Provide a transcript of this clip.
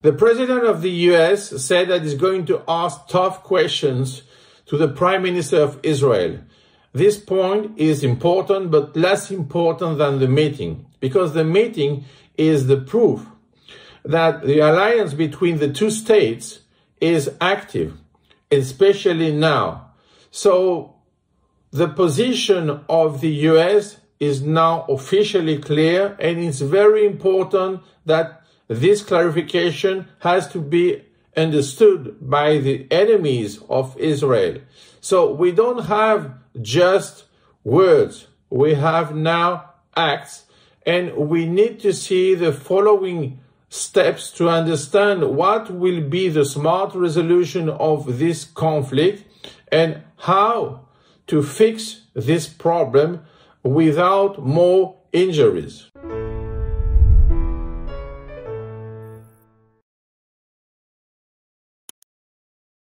The president of the US said that he's going to ask tough questions to the prime minister of Israel. This point is important, but less important than the meeting, because the meeting is the proof that the alliance between the two states is active, especially now. So the position of the US is now officially clear, and it's very important that this clarification has to be understood by the enemies of Israel. So we don't have just words. We have now acts and we need to see the following steps to understand what will be the smart resolution of this conflict and how to fix this problem without more injuries.